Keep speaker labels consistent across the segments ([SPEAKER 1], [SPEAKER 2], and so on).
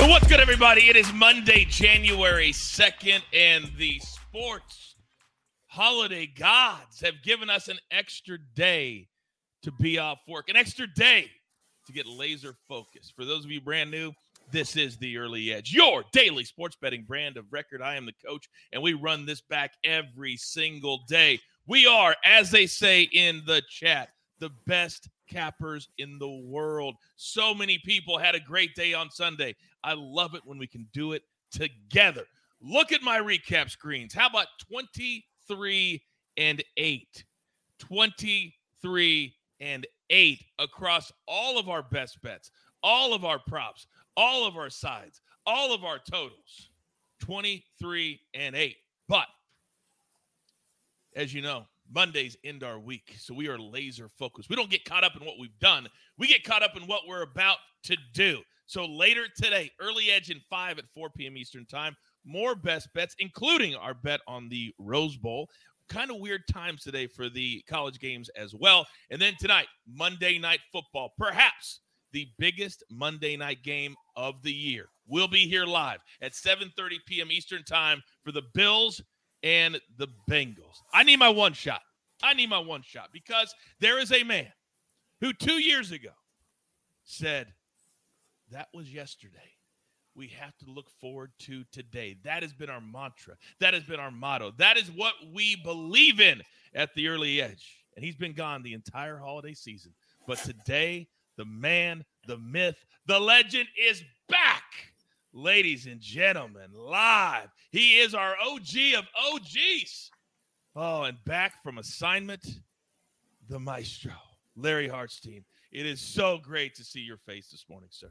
[SPEAKER 1] What's good, everybody? It is Monday, January 2nd, and the sports holiday gods have given us an extra day to be off work, an extra day to get laser focused. For those of you brand new, this is the Early Edge, your daily sports betting brand of record. I am the coach, and we run this back every single day. We are, as they say in the chat, the best cappers in the world. So many people had a great day on Sunday. I love it when we can do it together. Look at my recap screens. How about 23 and 8? 23 and 8 across all of our best bets, all of our props, all of our sides, all of our totals. 23 and 8. But as you know, Mondays end our week, so we are laser focused. We don't get caught up in what we've done. We get caught up in what we're about to do. So later today, early edge in 5 at 4 p.m. Eastern Time, more best bets, including our bet on the Rose Bowl. Kind of weird times today for the college games as well. And then tonight, Monday Night Football, perhaps the biggest Monday night game of the year. We'll be here live at 7:30 p.m. Eastern Time for the Bills and the Bengals. I need my one shot. I need my one shot because there is a man who 2 years ago said that was yesterday. We have to look forward to today. That has been our mantra. That has been our motto. That is what we believe in at the early edge. And he's been gone the entire holiday season. But today, the man, the myth, the legend is back. Ladies and gentlemen, live. He is our OG of OGs. Oh, and back from assignment, the maestro, Larry Hartstein. It is so great to see your face this morning, sir.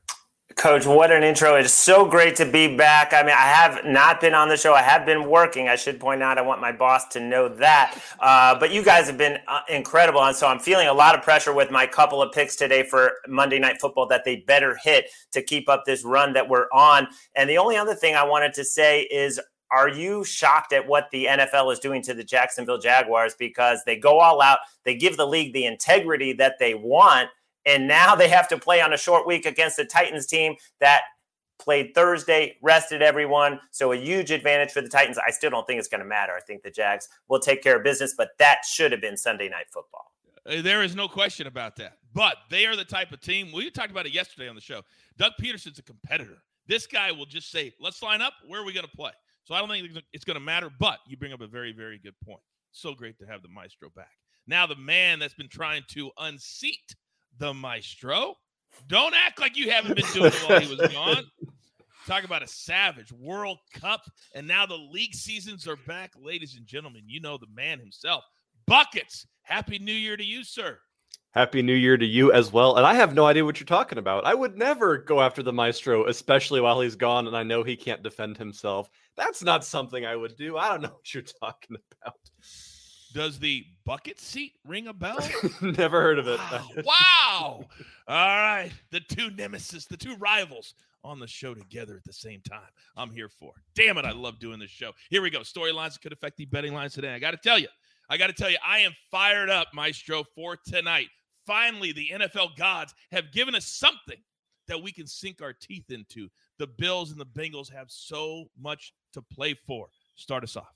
[SPEAKER 2] Coach, what an intro. It's so great to be back. I mean, I have not been on the show. I have been working. I should point out, I want my boss to know that. Uh, but you guys have been uh, incredible. And so I'm feeling a lot of pressure with my couple of picks today for Monday Night Football that they better hit to keep up this run that we're on. And the only other thing I wanted to say is are you shocked at what the NFL is doing to the Jacksonville Jaguars because they go all out, they give the league the integrity that they want, and now they have to play on a short week against the Titans team that played Thursday, rested everyone. So a huge advantage for the Titans. I still don't think it's going to matter. I think the Jags will take care of business, but that should have been Sunday night football.
[SPEAKER 1] Uh, there is no question about that. But they are the type of team. We talked about it yesterday on the show. Doug Pederson's a competitor. This guy will just say, let's line up. Where are we going to play? So I don't think it's going to matter, but you bring up a very, very good point. So great to have the maestro back. Now, the man that's been trying to unseat the maestro. Don't act like you haven't been doing it while he was gone. Talk about a savage World Cup, and now the league seasons are back, ladies and gentlemen. You know the man himself, buckets. Happy New Year to you, sir.
[SPEAKER 3] Happy New Year to you as well. And I have no idea what you're talking about. I would never go after the maestro, especially while he's gone and I know he can't defend himself. That's not something I would do. I don't know what you're talking about.
[SPEAKER 1] Does the bucket seat ring a bell?
[SPEAKER 3] Never heard of it.
[SPEAKER 1] Wow. wow. All right. The two nemesis, the two rivals on the show together at the same time. I'm here for. Damn it, I love doing this show. Here we go. Storylines that could affect the betting lines today. I got to tell you, I got to tell you, I am fired up, Maestro, for tonight. Finally, the NFL gods have given us something that we can sink our teeth into. The Bills and the Bengals have so much to play for. Start us off.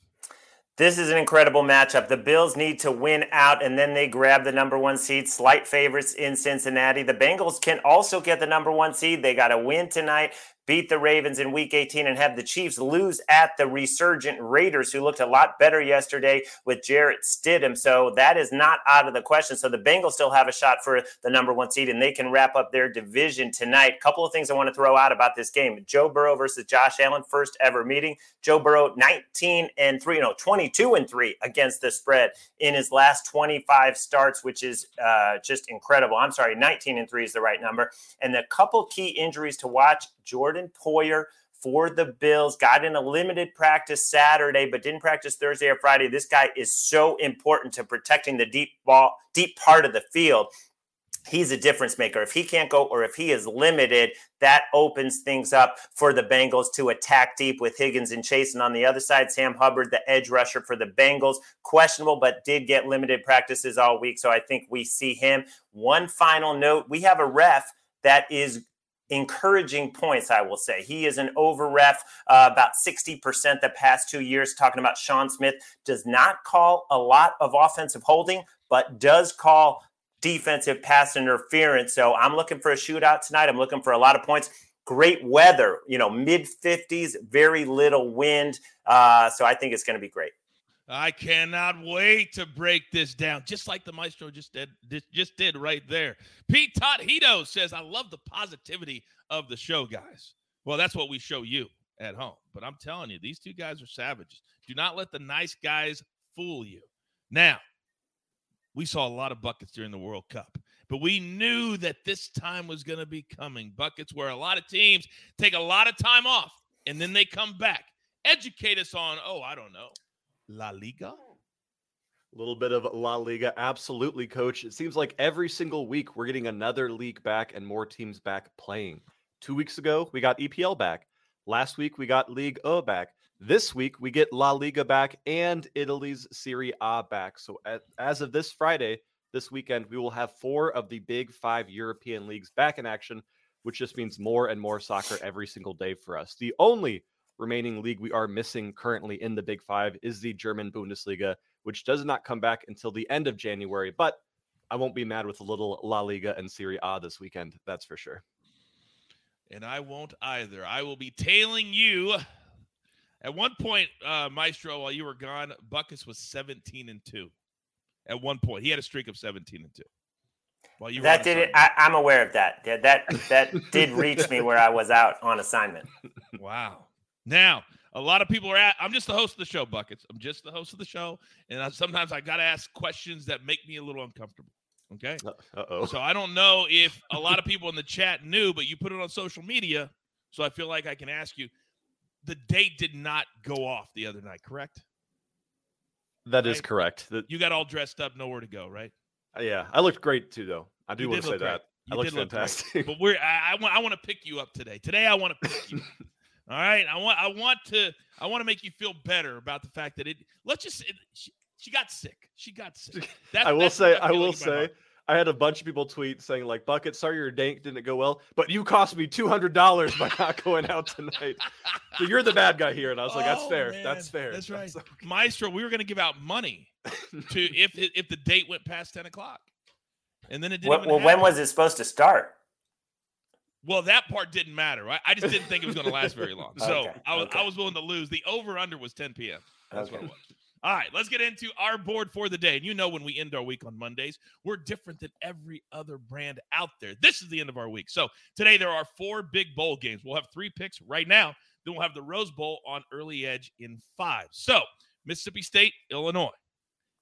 [SPEAKER 2] This is an incredible matchup. The Bills need to win out, and then they grab the number one seed, slight favorites in Cincinnati. The Bengals can also get the number one seed. They got to win tonight beat the Ravens in week 18 and have the Chiefs lose at the resurgent Raiders, who looked a lot better yesterday with Jarrett Stidham. So that is not out of the question. So the Bengals still have a shot for the number one seed, and they can wrap up their division tonight. Couple of things I want to throw out about this game Joe Burrow versus Josh Allen, first ever meeting. Joe Burrow, 19 and 3, no, 22 and 3 against the spread in his last 25 starts, which is uh, just incredible. I'm sorry, 19 and 3 is the right number. And the couple key injuries to watch Jordan Poyer for the Bills. Got in a limited practice Saturday, but didn't practice Thursday or Friday. This guy is so important to protecting the deep ball, deep part of the field. He's a difference maker. If he can't go or if he is limited, that opens things up for the Bengals to attack deep with Higgins and Chase. And on the other side, Sam Hubbard, the edge rusher for the Bengals, questionable, but did get limited practices all week. So I think we see him. One final note we have a ref that is encouraging points, I will say. He is an over ref, uh, about 60% the past two years, talking about Shawn Smith. Does not call a lot of offensive holding, but does call defensive pass interference. So I'm looking for a shootout tonight. I'm looking for a lot of points. Great weather, you know, mid 50s, very little wind. Uh, so I think it's going to be great.
[SPEAKER 1] I cannot wait to break this down, just like the maestro just did. Just did right there. Pete Tothito says, "I love the positivity of the show, guys." Well, that's what we show you at home. But I'm telling you, these two guys are savages. Do not let the nice guys fool you. Now, we saw a lot of buckets during the World Cup, but we knew that this time was going to be coming. Buckets where a lot of teams take a lot of time off and then they come back. Educate us on, oh, I don't know, La Liga?
[SPEAKER 3] A little bit of La Liga. Absolutely, coach. It seems like every single week we're getting another league back and more teams back playing. Two weeks ago, we got EPL back. Last week, we got League O back. This week, we get La Liga back and Italy's Serie A back. So, as of this Friday, this weekend, we will have four of the big five European leagues back in action, which just means more and more soccer every single day for us. The only remaining league we are missing currently in the Big Five is the German Bundesliga, which does not come back until the end of January. But I won't be mad with a little La Liga and Serie A this weekend. That's for sure.
[SPEAKER 1] And I won't either. I will be tailing you. At one point, uh, Maestro, while you were gone, Buckus was 17 and 2. At one point, he had a streak of 17 and 2.
[SPEAKER 2] While you that did it. I, am aware of that. Yeah, that that did reach me where I was out on assignment.
[SPEAKER 1] Wow. Now, a lot of people are at. I'm just the host of the show, Buckets. I'm just the host of the show, and I, sometimes I got to ask questions that make me a little uncomfortable. Okay.
[SPEAKER 3] Uh oh.
[SPEAKER 1] So I don't know if a lot of people in the chat knew, but you put it on social media, so I feel like I can ask you. The date did not go off the other night, correct?
[SPEAKER 3] That is right? correct.
[SPEAKER 1] The, you got all dressed up, nowhere to go, right?
[SPEAKER 3] Uh, yeah, I looked great too, though. I do want to say that. You I looked fantastic.
[SPEAKER 1] Look but we're I, I, want I want to pick you up today. Today I want to pick you. All right, I want I want to I want to make you feel better about the fact that it. Let's just it, she, she, got sick. She got sick.
[SPEAKER 3] That, I will say I will say I had a bunch of people tweet saying like Bucket, sorry your dank didn't go well, but you cost me two hundred dollars by not going out tonight. so you're the bad guy here, and I was like, that's oh, fair. Man. That's fair.
[SPEAKER 1] That's right, that's okay. Maestro. We were going to give out money to if if the date went past ten o'clock, and then it didn't.
[SPEAKER 2] Well, well when was it supposed to start?
[SPEAKER 1] Well, that part didn't matter. Right? I just didn't think it was going to last very long. So okay, I was okay. I was willing to lose. The over under was 10 p.m. That's okay. what it was. All right, let's get into our board for the day. And you know, when we end our week on Mondays, we're different than every other brand out there. This is the end of our week. So today there are four big bowl games. We'll have three picks right now. Then we'll have the Rose Bowl on early edge in five. So Mississippi State, Illinois.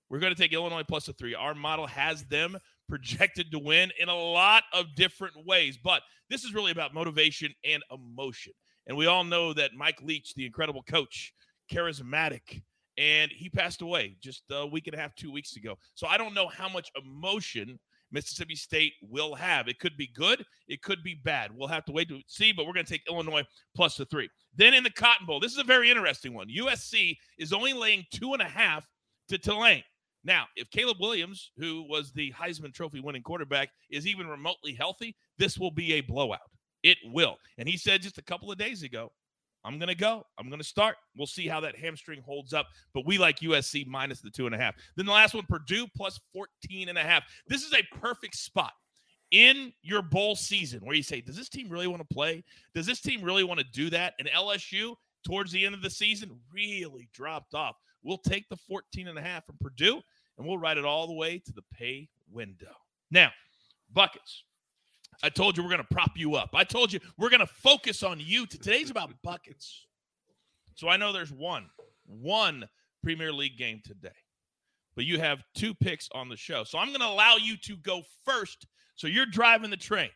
[SPEAKER 1] We're going to take Illinois plus a three. Our model has them projected to win in a lot of different ways. But this is really about motivation and emotion. And we all know that Mike Leach, the incredible coach, charismatic, and he passed away just a week and a half, two weeks ago. So I don't know how much emotion Mississippi State will have. It could be good, it could be bad. We'll have to wait to see, but we're going to take Illinois plus the three. Then in the Cotton Bowl, this is a very interesting one. USC is only laying two and a half to Tulane. Now, if Caleb Williams, who was the Heisman Trophy winning quarterback, is even remotely healthy, this will be a blowout. It will. And he said just a couple of days ago, I'm going to go. I'm going to start. We'll see how that hamstring holds up. But we like USC minus the two and a half. Then the last one, Purdue plus 14 and a half. This is a perfect spot in your bowl season where you say, does this team really want to play? Does this team really want to do that? And LSU, towards the end of the season, really dropped off. We'll take the 14 and a half from Purdue and we'll ride it all the way to the pay window. Now, buckets. I told you we're going to prop you up. I told you we're going to focus on you. Today's about buckets. So I know there's one, one Premier League game today, but you have two picks on the show. So I'm going to allow you to go first. So you're driving the train.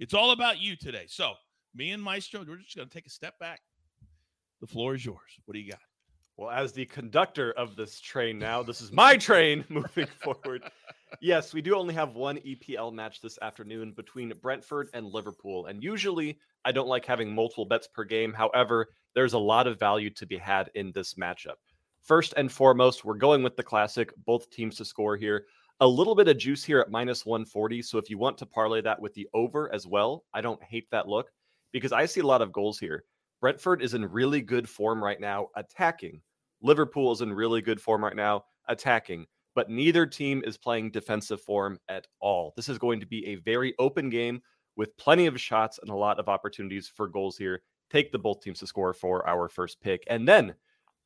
[SPEAKER 1] It's all about you today. So me and Maestro, we're just going to take a step back. The floor is yours. What do you got?
[SPEAKER 3] Well, as the conductor of this train now, this is my train moving forward. yes, we do only have one EPL match this afternoon between Brentford and Liverpool. And usually I don't like having multiple bets per game. However, there's a lot of value to be had in this matchup. First and foremost, we're going with the classic, both teams to score here. A little bit of juice here at minus 140. So if you want to parlay that with the over as well, I don't hate that look. because I see a lot of goals here. Brentford is in really good form right now, attacking. Liverpool is in really good form right now, attacking. But neither team is playing defensive form at all. This is going to be a very open game with plenty of shots and a lot of opportunities for goals here. Take the both teams to score for our first pick. And then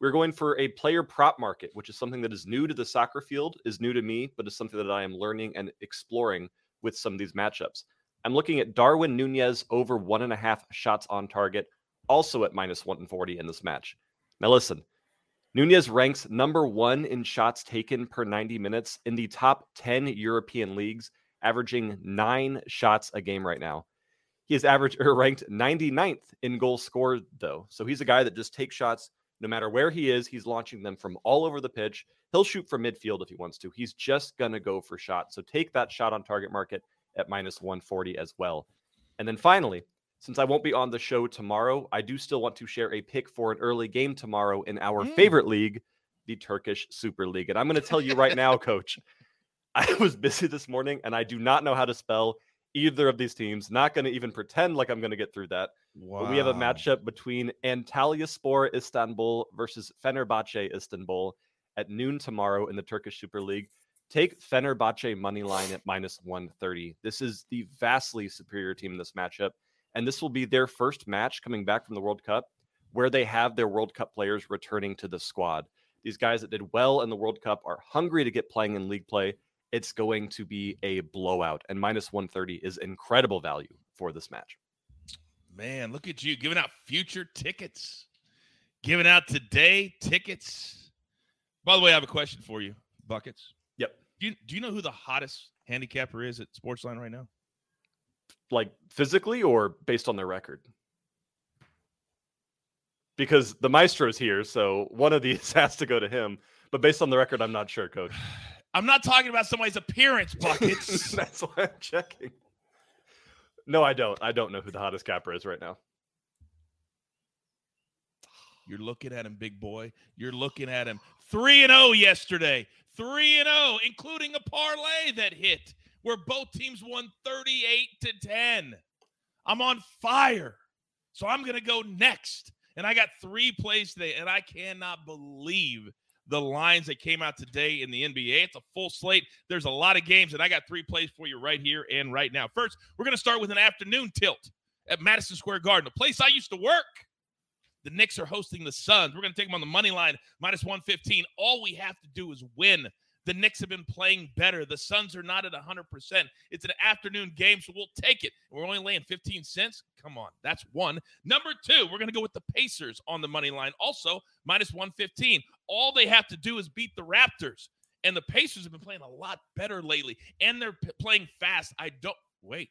[SPEAKER 3] we're going for a player prop market, which is something that is new to the soccer field, is new to me, but is something that I am learning and exploring with some of these matchups. I'm looking at Darwin Nunez over one and a half shots on target, also at minus 140 in this match. Now, listen, Nunez ranks number one in shots taken per 90 minutes in the top 10 European leagues, averaging nine shots a game right now. He is average or er, ranked 99th in goals scored, though. So he's a guy that just takes shots no matter where he is, he's launching them from all over the pitch. He'll shoot from midfield if he wants to. He's just going to go for shots. So take that shot on target market at minus 140 as well. And then finally, since I won't be on the show tomorrow, I do still want to share a pick for an early game tomorrow in our mm. favorite league, the Turkish Super League. And I'm going to tell you right now, coach, I was busy this morning and I do not know how to spell either of these teams. Not going to even pretend like I'm going to get through that. Wow. But we have a matchup between Antalyaspor Istanbul versus Fenerbahce Istanbul at noon tomorrow in the Turkish Super League. Take Fenerbahce money line at minus 130. This is the vastly superior team in this matchup. And this will be their first match coming back from the World Cup where they have their World Cup players returning to the squad. These guys that did well in the World Cup are hungry to get playing in league play it's going to be a blowout. And minus 130 is incredible value for this match.
[SPEAKER 1] Man, look at you giving out future tickets, giving out today tickets. By the way, I have a question for you, Buckets.
[SPEAKER 3] Yep.
[SPEAKER 1] Do you, do you know who the hottest handicapper is at Sportsline right now?
[SPEAKER 3] Like physically or based on their record? Because the maestro's here, so one of these has to go to him. But based on the record, I'm not sure, coach.
[SPEAKER 1] I'm not talking about somebody's appearance buckets.
[SPEAKER 3] That's why I'm checking. No, I don't. I don't know who the hottest capper is right now.
[SPEAKER 1] You're looking at him, big boy. You're looking at him. 3 and 0 yesterday. 3 and 0, including a parlay that hit where both teams won 38 to 10. I'm on fire. So I'm going to go next. And I got three plays today, and I cannot believe the lines that came out today in the NBA. It's a full slate. There's a lot of games, and I got three plays for you right here and right now. First, we're going to start with an afternoon tilt at Madison Square Garden, a place I used to work. The Knicks are hosting the Suns. We're going to take them on the money line, minus 115. All we have to do is win the Knicks have been playing better. The Suns are not at 100%. It's an afternoon game, so we'll take it. We're only laying 15 cents. Come on. That's one. Number two, we're going to go with the Pacers on the money line, also minus 115. All they have to do is beat the Raptors. And the Pacers have been playing a lot better lately, and they're p- playing fast. I don't wait.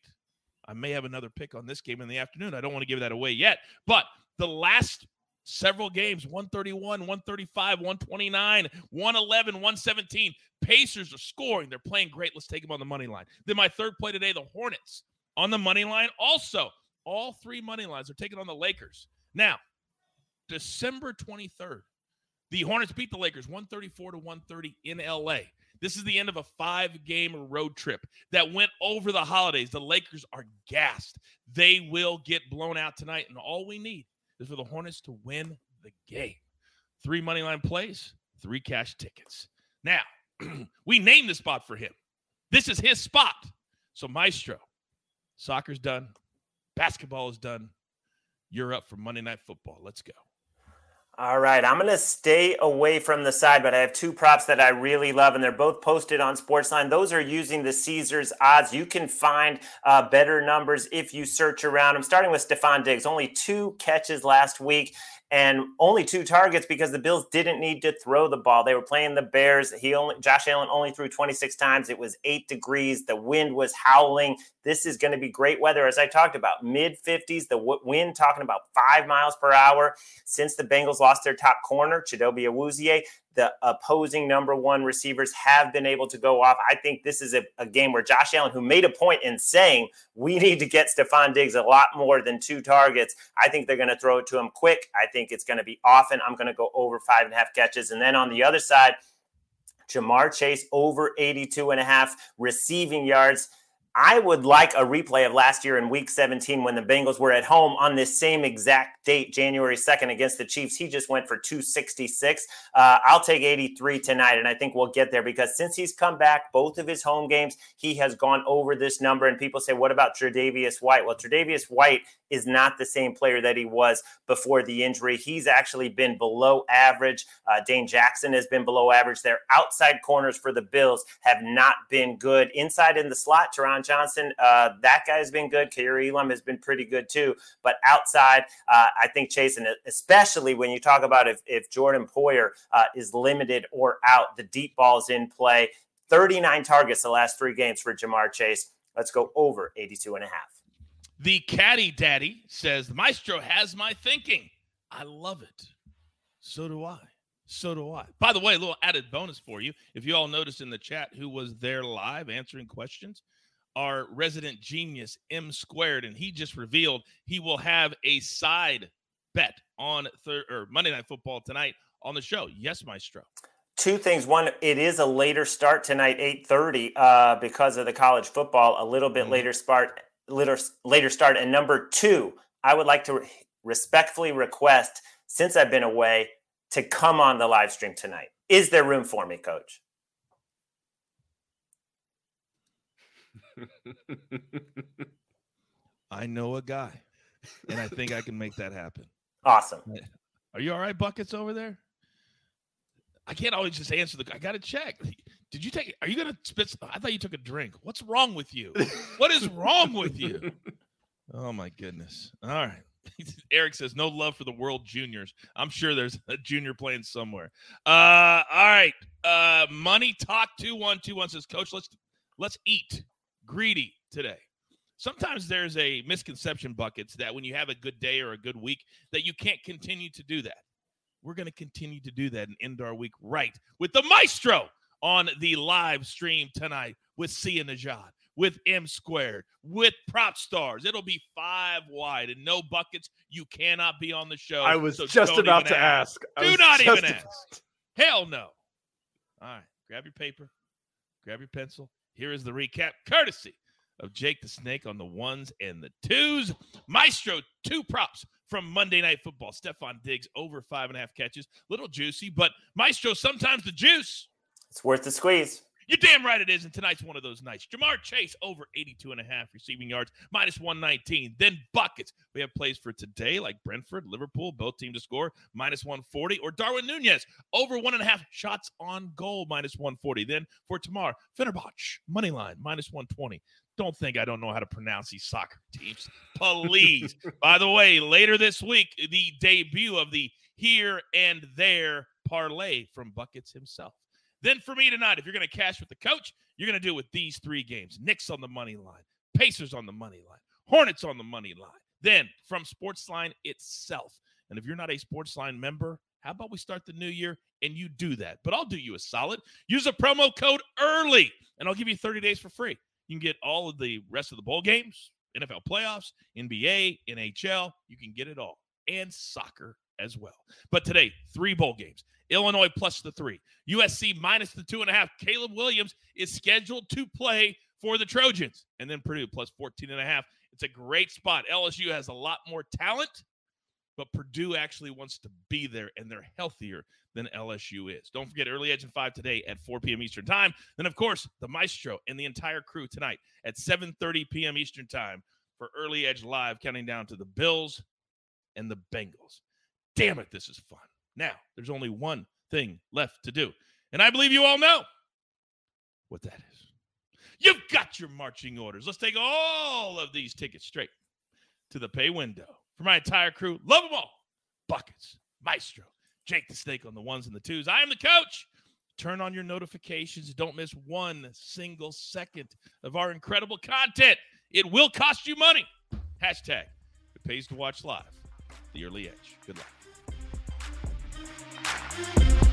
[SPEAKER 1] I may have another pick on this game in the afternoon. I don't want to give that away yet. But the last several games 131, 135, 129, 111, 117. Pacers are scoring. They're playing great. Let's take them on the money line. Then my third play today, the Hornets on the money line. Also, all three money lines are taking on the Lakers. Now, December 23rd, the Hornets beat the Lakers 134 to 130 in LA. This is the end of a five game road trip that went over the holidays. The Lakers are gassed. They will get blown out tonight. And all we need is for the Hornets to win the game. Three money line plays, three cash tickets. Now, we named the spot for him. This is his spot. So, Maestro, soccer's done, basketball is done. You're up for Monday Night Football. Let's go.
[SPEAKER 2] All right, I'm going to stay away from the side, but I have two props that I really love, and they're both posted on Sportsline. Those are using the Caesars odds. You can find uh, better numbers if you search around. I'm starting with Stefon Diggs, only two catches last week and only two targets because the Bills didn't need to throw the ball. They were playing the Bears. He only Josh Allen only threw 26 times. It was 8 degrees. The wind was howling. This is going to be great weather as I talked about. Mid 50s, the wind talking about 5 miles per hour since the Bengals lost their top corner, Chidobe Awuzie the opposing number one receivers have been able to go off. I think this is a, a, game where Josh Allen, who made a point in saying we need to get Stefon Diggs a lot more than two targets, I think they're going to throw it to him quick. I think it's going to be often. I'm going to go over five and a half catches. And then on the other side, Ja'Marr Chase over 82 and a half receiving yards. I would like a replay of last year in week 17 when the Bengals were at home on this same exact date, January 2nd, against the Chiefs. He just went for 266. Uh, I'll take 83 tonight, and I think we'll get there because since he's come back, both of his home games, he has gone over this number. And people say, what about Tre'Davious White? Well, Tre'Davious White is not the same player that he was before the injury. He's actually been below average. Uh, Dane Jackson has been below average. Their outside corners for the Bills have not been good. Inside in the slot, Taron Johnson, uh, that guy has been good. Kaiir Elam has been pretty good too. But outside, uh, I think Chase, and especially when you talk about if, if Jordan Poyer uh, is limited or out, the deep balls in play. 39 targets the last three games for Ja'Marr Chase. Let's go over 82 and a half.
[SPEAKER 1] The caddy daddy says, the maestro has my thinking. I love it. So do I. So do I. By the way, a little added bonus for you. If you all noticed in the chat who was there live answering questions, our resident genius, M squared, and he just revealed he will have a side bet on thir- or Monday Night Football tonight on the show. Yes, Maestro.
[SPEAKER 2] Two things. One, it is a later start tonight, 8:30, uh, because of the college football, a little bit mm-hmm. later start later, later start. And number two, I would like to respectfully request, since I've been away, to come on the live stream tonight. Is there room for me, coach?
[SPEAKER 1] I know a guy, and I think I can make that happen.
[SPEAKER 2] Awesome.
[SPEAKER 1] Are you all right, buckets over there? I can't always just answer the. I got to check. Did you take? Are you gonna spit? I thought you took a drink. What's wrong with you? What is wrong with you? Oh my goodness! All right. Eric says no love for the World Juniors. I'm sure there's a junior playing somewhere. Uh, all right. Uh, money talk two one two one says, Coach, let's let's eat greedy today. Sometimes there's a misconception buckets that when you have a good day or a good week that you can't continue to do that. We're going to continue to do that and end our week right with the maestro on the live stream tonight with Sia Nejad, with M squared, with prop stars. It'll be five wide and no buckets. You cannot be on the show.
[SPEAKER 3] I was so just about to ask.
[SPEAKER 1] ask. Do not even ask. Hell no. All right. Grab your paper, grab your pencil. Here is the recap, courtesy of Jake the Snake on the ones and the twos. Maestro, two props from Monday Night Football. Stefon Diggs over five and a half catches. Little juicy, but Maestro, sometimes the juice.
[SPEAKER 2] It's worth the squeeze.
[SPEAKER 1] You're damn right it is. And tonight's one of those nights. Ja'Marr Chase over 82 and a half receiving yards, minus 119. Then buckets. We have plays for today like Brentford, Liverpool, both teams to score, minus 140. Or Darwin Nunez over one and a half shots on goal, minus 140. Then for tomorrow, Fenerbahce, money line, minus 120 don't think I don't know how to pronounce these soccer teams. Please. By the way, later this week, the debut of the here and there parlay from Buckets himself. Then for me tonight, if you're going to cash with the coach, you're going to do it with these three games Knicks on the money line, Pacers on the money line, Hornets on the money line. Then from Sportsline itself. And if you're not a Sportsline member, how about we start the new year and you do that? But I'll do you a solid. Use a promo code early and I'll give you 30 days for free. You can get all of the rest of the bowl games, NFL playoffs, NBA, NHL. You can get it all and soccer as well. But today, three bowl games Illinois plus the three, USC minus the two and a half. Caleb Williams is scheduled to play for the Trojans, and then Purdue plus 14 and a half. It's a great spot. LSU has a lot more talent, but Purdue actually wants to be there, and they're healthier than LSU is. Don't forget Early Edge and 5 today at 4 p.m. Eastern Time. Then, of course, the Maestro and the entire crew tonight at 7.30 p.m. Eastern Time for Early Edge Live, counting down to the Bills and the Bengals. Damn it, this is fun. Now, there's only one thing left to do. And I believe you all know what that is. You've got your marching orders. Let's take all of these tickets straight to the pay window. For my entire crew, love them all. Buckets, Maestro, Jake the Snake on the ones and the twos. I am the coach. Turn on your notifications. Don't miss one single second of our incredible content. It will cost you money. Hashtag it pays to watch live. The Early Edge. Good luck. Thank you.